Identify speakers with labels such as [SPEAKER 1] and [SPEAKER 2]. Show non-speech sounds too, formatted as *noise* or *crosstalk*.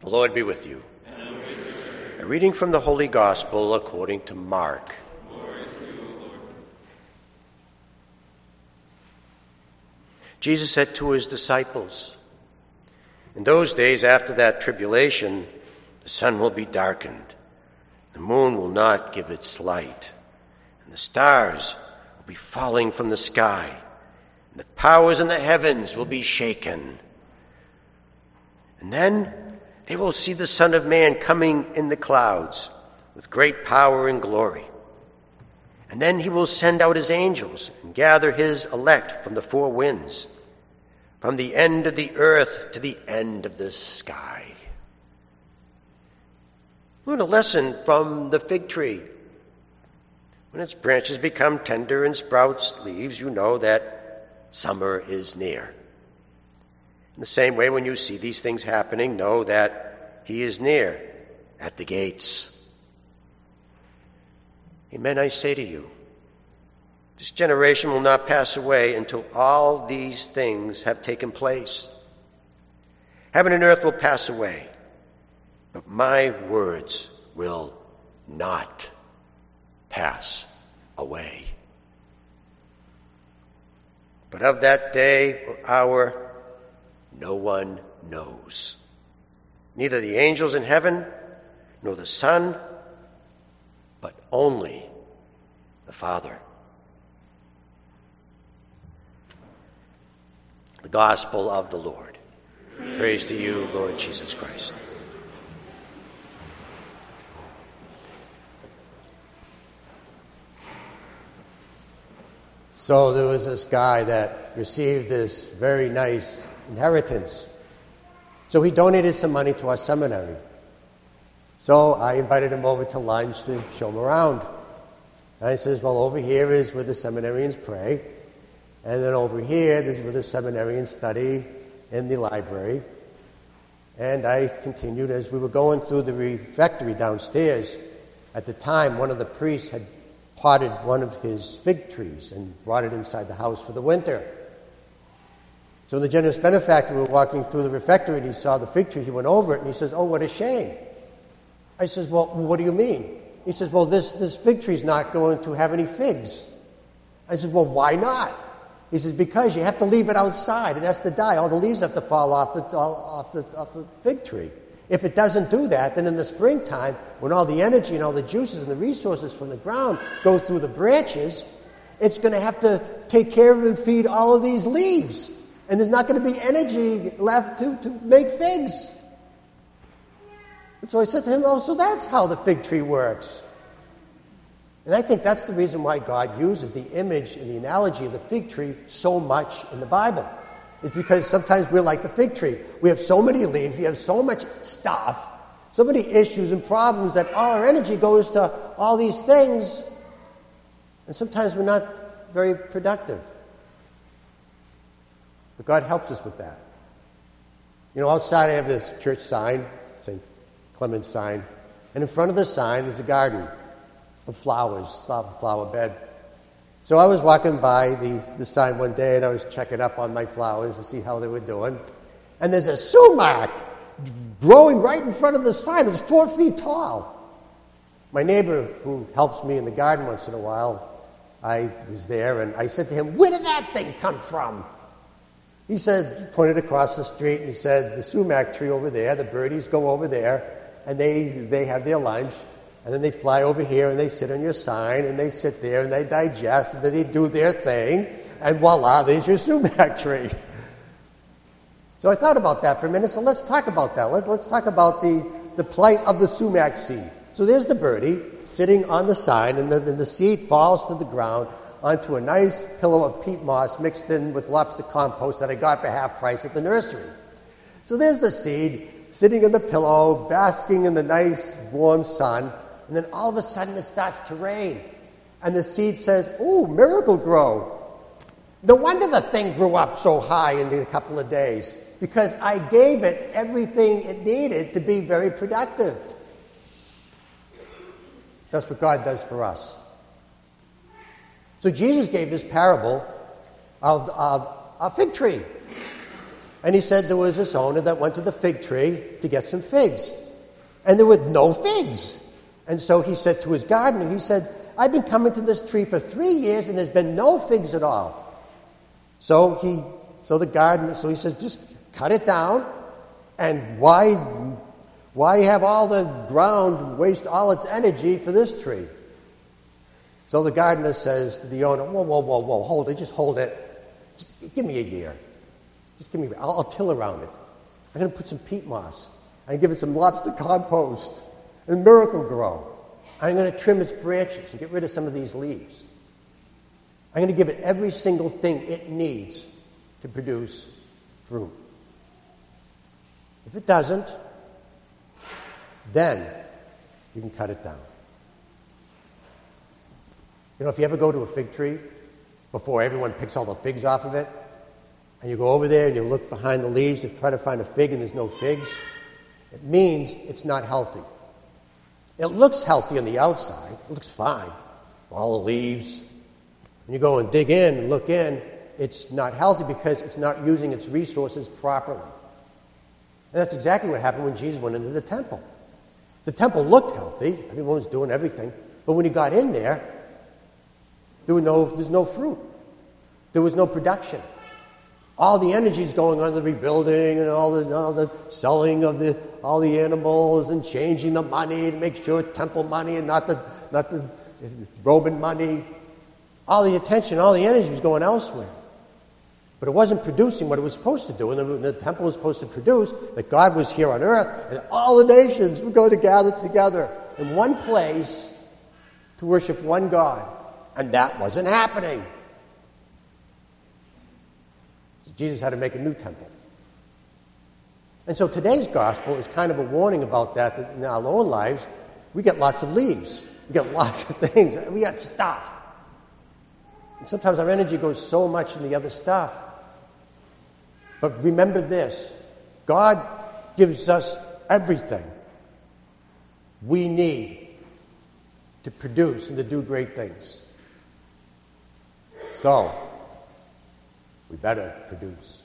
[SPEAKER 1] The Lord be with you. A reading from the Holy Gospel according to Mark. Jesus said to his disciples, In those days after that tribulation, the sun will be darkened, the moon will not give its light, and the stars will be falling from the sky, and the powers in the heavens will be shaken. And then they will see the Son of Man coming in the clouds with great power and glory. And then he will send out his angels and gather his elect from the four winds, from the end of the earth to the end of the sky. Learn a lesson from the fig tree. When its branches become tender and sprouts leaves, you know that summer is near. In the same way, when you see these things happening, know that He is near at the gates. Amen, I say to you, this generation will not pass away until all these things have taken place. Heaven and earth will pass away, but my words will not pass away. But of that day or hour, no one knows. Neither the angels in heaven, nor the Son, but only the Father. The Gospel of the Lord. Praise to you, Lord Jesus Christ. So there was this guy that received this very nice inheritance. So he donated some money to our seminary. So I invited him over to lunch to show him around. And I says, Well, over here is where the seminarians pray. And then over here, this is where the seminarians study in the library. And I continued as we were going through the refectory downstairs. At the time, one of the priests had potted one of his fig trees and brought it inside the house for the winter. So the generous benefactor, were walking through the refectory and he saw the fig tree. He went over it and he says, Oh, what a shame. I says, Well, what do you mean? He says, Well, this, this fig tree is not going to have any figs. I said, Well, why not? He says, Because you have to leave it outside. It has to die. All the leaves have to fall off the, off the, off the fig tree. If it doesn't do that, then in the springtime, when all the energy and all the juices and the resources from the ground go through the branches, it's going to have to take care of and feed all of these leaves and there's not going to be energy left to, to make figs. And so I said to him, Oh, so that's how the fig tree works. And I think that's the reason why God uses the image and the analogy of the fig tree so much in the Bible. It's because sometimes we're like the fig tree. We have so many leaves, we have so much stuff, so many issues and problems that all our energy goes to all these things. And sometimes we're not very productive. But God helps us with that. You know, outside I have this church sign, St. Clement's sign, and in front of the sign there's a garden of flowers, flower bed. So I was walking by the, the sign one day and I was checking up on my flowers to see how they were doing. And there's a sumac growing right in front of the sign. It's four feet tall. My neighbor, who helps me in the garden once in a while, I was there and I said to him, Where did that thing come from? He said, pointed across the street, and he said, the sumac tree over there, the birdies go over there, and they, they have their lunch, and then they fly over here, and they sit on your sign, and they sit there, and they digest, and then they do their thing, and voila, there's your sumac *laughs* tree. So I thought about that for a minute, so let's talk about that. Let, us talk about the, the plight of the sumac seed. So there's the birdie sitting on the sign, and then the seed falls to the ground, onto a nice pillow of peat moss mixed in with lobster compost that I got for half price at the nursery. So there's the seed sitting in the pillow, basking in the nice warm sun, and then all of a sudden it starts to rain. And the seed says, Ooh, Miracle-Gro. No wonder the thing grew up so high in a couple of days, because I gave it everything it needed to be very productive. That's what God does for us. So Jesus gave this parable of, of a fig tree. And he said there was this owner that went to the fig tree to get some figs. And there were no figs. And so he said to his gardener, he said, I've been coming to this tree for three years and there's been no figs at all. So he, so the gardener, so he says, just cut it down. And why, why have all the ground waste all its energy for this tree? So the gardener says to the owner, whoa, whoa, whoa, whoa, hold it, just hold it. Just give me a year. Just give me, I'll, I'll till around it. I'm going to put some peat moss. I'm going to give it some lobster compost and Miracle-Gro. I'm going to trim its branches and get rid of some of these leaves. I'm going to give it every single thing it needs to produce fruit. If it doesn't, then you can cut it down. You know, if you ever go to a fig tree before everyone picks all the figs off of it, and you go over there and you look behind the leaves to try to find a fig and there's no figs, it means it's not healthy. It looks healthy on the outside, it looks fine. All the leaves. When you go and dig in and look in, it's not healthy because it's not using its resources properly. And that's exactly what happened when Jesus went into the temple. The temple looked healthy, everyone was doing everything, but when he got in there, there was no, there's no fruit. There was no production. All the energy is going on the rebuilding and all the, all the selling of the, all the animals and changing the money to make sure it's temple money and not the, not the Roman money. All the attention, all the energy was going elsewhere. But it wasn't producing what it was supposed to do. And the, the, temple was supposed to produce that God was here on earth and all the nations were going to gather together in one place to worship one God. And that wasn't happening. Jesus had to make a new temple. And so today's gospel is kind of a warning about that, that in our own lives, we get lots of leaves. We get *laughs* lots of things. We got stuff. And sometimes our energy goes so much in the other stuff. But remember this God gives us everything we need to produce and to do great things. So, we better produce.